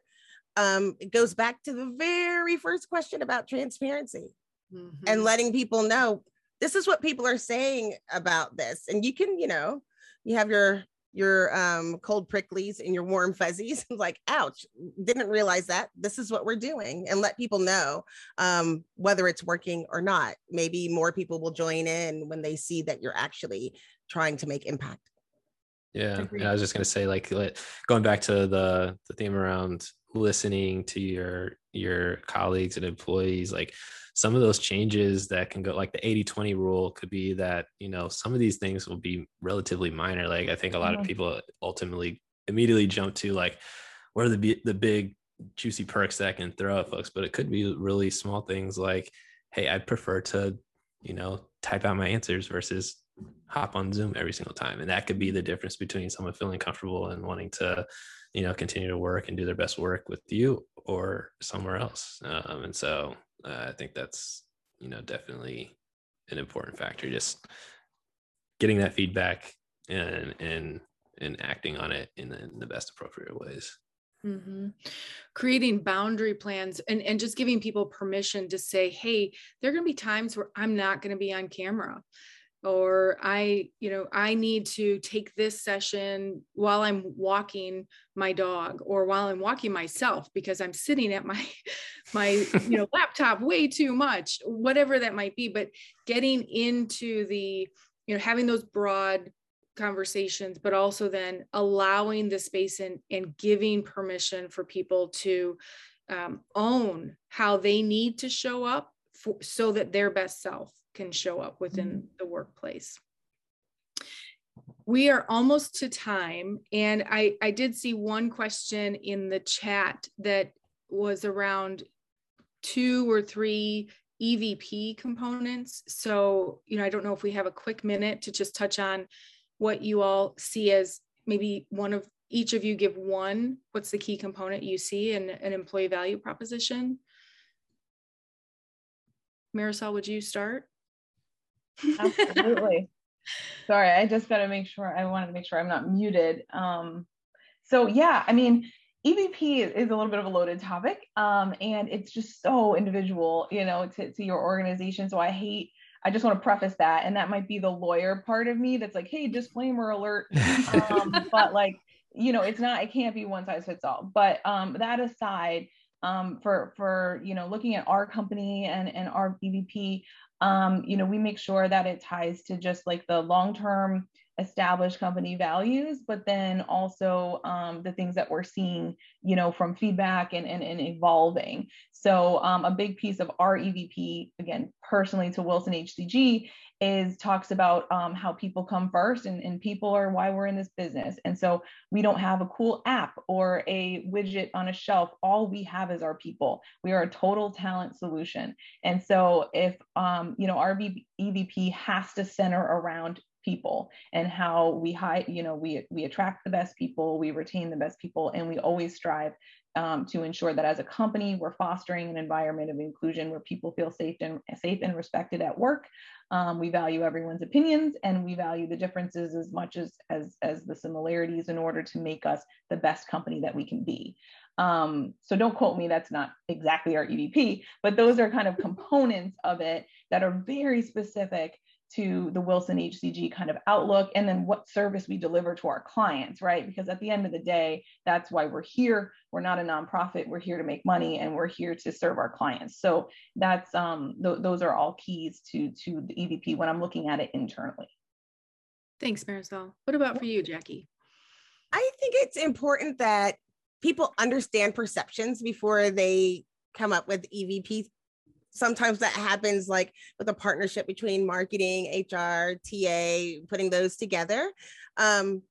um, it goes back to the very first question about transparency mm-hmm. and letting people know this is what people are saying about this. And you can, you know, you have your your um, cold pricklies and your warm fuzzies like ouch didn't realize that this is what we're doing and let people know um, whether it's working or not maybe more people will join in when they see that you're actually trying to make impact yeah, yeah, I was just gonna say, like, going back to the the theme around listening to your your colleagues and employees, like some of those changes that can go, like the 80-20 rule, could be that you know some of these things will be relatively minor. Like, I think a lot mm-hmm. of people ultimately immediately jump to like, what are the the big juicy perks that can throw at folks? But it could be really small things like, hey, I'd prefer to, you know, type out my answers versus hop on Zoom every single time. And that could be the difference between someone feeling comfortable and wanting to, you know, continue to work and do their best work with you or somewhere else. Um, and so uh, I think that's, you know, definitely an important factor. Just getting that feedback and, and, and acting on it in the, in the best appropriate ways. Mm-hmm. Creating boundary plans and, and just giving people permission to say, hey, there are going to be times where I'm not going to be on camera or i you know i need to take this session while i'm walking my dog or while i'm walking myself because i'm sitting at my my you know laptop way too much whatever that might be. But getting into the you know having those broad conversations, but also then allowing the space and, and giving permission for people to um, own how they need to show up for, so that their best self can show up within mm-hmm. the workplace. We are almost to time, and I, I did see one question in the chat that was around two or three EVP components. So, you know, I don't know if we have a quick minute to just touch on what you all see as maybe one of each of you give one. What's the key component you see in an employee value proposition? Marisol, would you start? Absolutely. Sorry, I just got to make sure. I wanted to make sure I'm not muted. Um, so yeah, I mean, EVP is a little bit of a loaded topic, um, and it's just so individual, you know, to, to your organization. So I hate. I just want to preface that, and that might be the lawyer part of me that's like, "Hey, disclaimer alert," um, but like, you know, it's not. It can't be one size fits all. But um, that aside, um, for for you know, looking at our company and and our EVP, um, you know, we make sure that it ties to just like the long term established company values, but then also um, the things that we're seeing, you know, from feedback and, and, and evolving. So um, a big piece of our EVP, again, personally to Wilson HCG, is talks about um, how people come first and, and people are why we're in this business. And so we don't have a cool app or a widget on a shelf. All we have is our people. We are a total talent solution. And so if, um, you know, our EVP has to center around people and how we hide you know we we attract the best people we retain the best people and we always strive um, to ensure that as a company we're fostering an environment of inclusion where people feel safe and safe and respected at work um, we value everyone's opinions and we value the differences as much as as as the similarities in order to make us the best company that we can be. Um, so don't quote me that's not exactly our evp but those are kind of components of it that are very specific to the Wilson HCG kind of outlook and then what service we deliver to our clients, right? Because at the end of the day, that's why we're here. We're not a nonprofit. We're here to make money and we're here to serve our clients. So that's um, th- those are all keys to to the EVP when I'm looking at it internally. Thanks, Marisol. What about for you, Jackie? I think it's important that people understand perceptions before they come up with EVP sometimes that happens like with a partnership between marketing, HR, TA, putting those together. Um,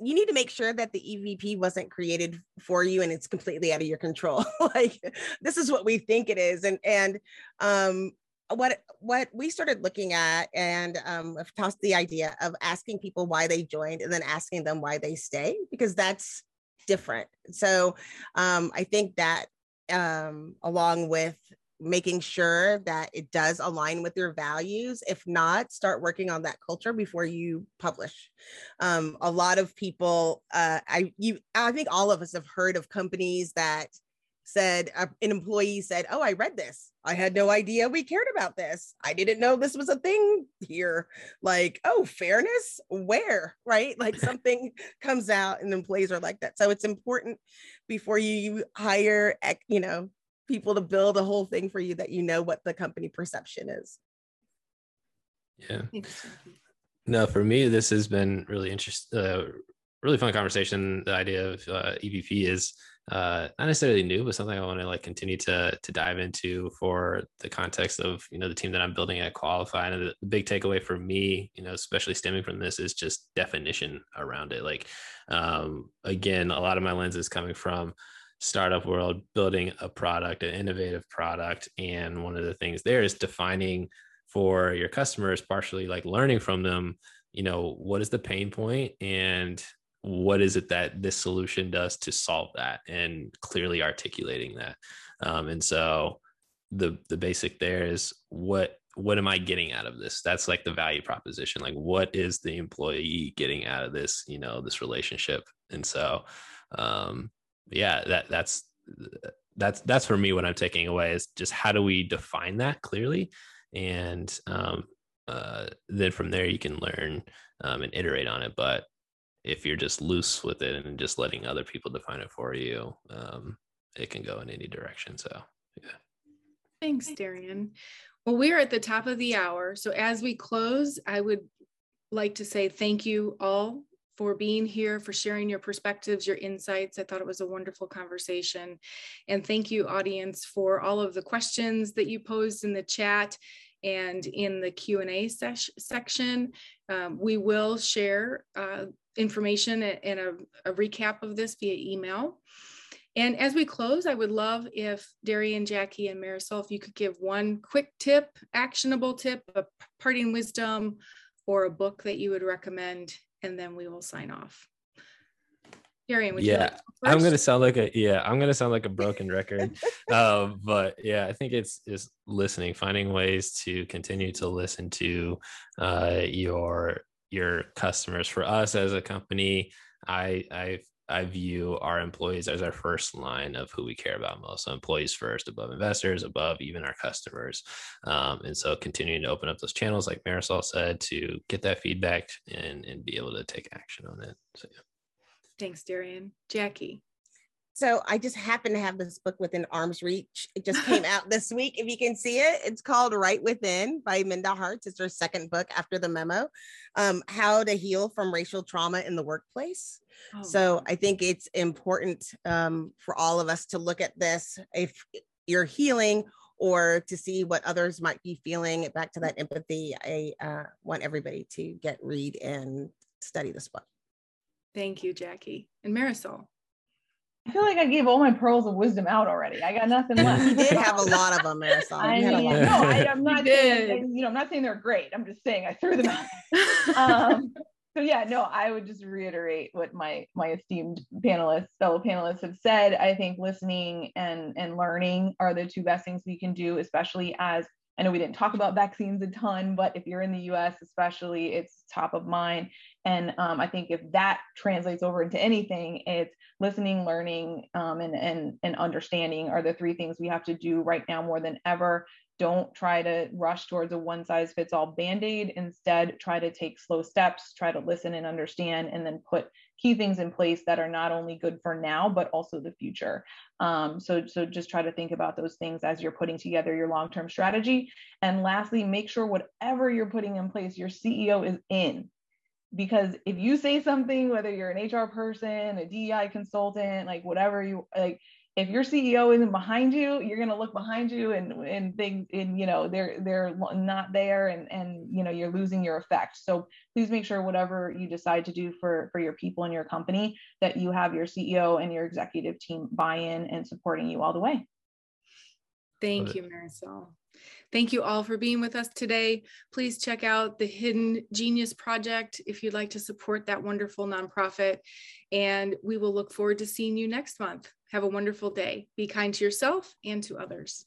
you need to make sure that the EVP wasn't created for you and it's completely out of your control. like this is what we think it is. And and um what what we started looking at and um I've tossed the idea of asking people why they joined and then asking them why they stay because that's different. So um I think that um along with making sure that it does align with your values. If not, start working on that culture before you publish. Um, a lot of people, uh, I you, I think all of us have heard of companies that said uh, an employee said, "Oh, I read this. I had no idea we cared about this. I didn't know this was a thing here." Like, "Oh, fairness? Where?" Right? Like something comes out and employees are like that. So it's important before you hire, you know, people to build a whole thing for you that you know what the company perception is. Yeah. No, for me, this has been really interesting, uh, really fun conversation. The idea of uh, EVP is uh, not necessarily new, but something I want to like continue to to dive into for the context of you know the team that I'm building at Qualifi. And the, the big takeaway for me, you know, especially stemming from this, is just definition around it. Like, um, again, a lot of my lens is coming from startup world building a product an innovative product and one of the things there is defining for your customers partially like learning from them you know what is the pain point and what is it that this solution does to solve that and clearly articulating that. Um, and so the the basic there is what what am i getting out of this? That's like the value proposition. Like what is the employee getting out of this you know this relationship? And so um yeah, that that's that's that's for me what I'm taking away is just how do we define that clearly, and um, uh, then from there you can learn um, and iterate on it. But if you're just loose with it and just letting other people define it for you, um, it can go in any direction. So yeah. Thanks, Darian. Well, we're at the top of the hour. So as we close, I would like to say thank you all for being here, for sharing your perspectives, your insights. I thought it was a wonderful conversation. And thank you, audience, for all of the questions that you posed in the chat and in the Q&A section. Um, we will share uh, information and a, a recap of this via email. And as we close, I would love if Darian, Jackie, and Marisol, if you could give one quick tip, actionable tip, a parting wisdom, or a book that you would recommend, and then we will sign off. Darian, would yeah, you like I'm gonna sound like a yeah, I'm gonna sound like a broken record. uh, but yeah, I think it's is listening, finding ways to continue to listen to uh, your your customers. For us as a company, I I I view our employees as our first line of who we care about most. So employees first, above investors, above even our customers. Um, and so continuing to open up those channels, like Marisol said, to get that feedback and and be able to take action on it. So yeah. Thanks, Darian. Jackie. So I just happen to have this book within arm's reach. It just came out this week. If you can see it, it's called Right Within by Minda Harts. It's her second book after the memo. Um, How to Heal from Racial Trauma in the Workplace. Oh. So I think it's important um, for all of us to look at this if you're healing or to see what others might be feeling. Back to that empathy, I uh, want everybody to get read and study this book. Thank you, Jackie and Marisol. I feel like I gave all my pearls of wisdom out already. I got nothing left. You did have a lot of them, Marisol. I mean, no, I, am not saying, you know, I'm not saying they're great. I'm just saying I threw them out. um, so yeah, no, I would just reiterate what my my esteemed panelists, fellow panelists have said. I think listening and and learning are the two best things we can do, especially as I know we didn't talk about vaccines a ton, but if you're in the US, especially, it's top of mind. And um, I think if that translates over into anything, it's listening, learning, um, and, and, and understanding are the three things we have to do right now more than ever. Don't try to rush towards a one size fits all band aid. Instead, try to take slow steps, try to listen and understand, and then put key things in place that are not only good for now, but also the future. Um, so, so just try to think about those things as you're putting together your long term strategy. And lastly, make sure whatever you're putting in place, your CEO is in because if you say something whether you're an hr person a dei consultant like whatever you like if your ceo isn't behind you you're going to look behind you and and think and you know they're they're not there and and you know you're losing your effect. So please make sure whatever you decide to do for for your people in your company that you have your ceo and your executive team buy in and supporting you all the way. Thank you marisol Thank you all for being with us today. Please check out the Hidden Genius Project if you'd like to support that wonderful nonprofit. And we will look forward to seeing you next month. Have a wonderful day. Be kind to yourself and to others.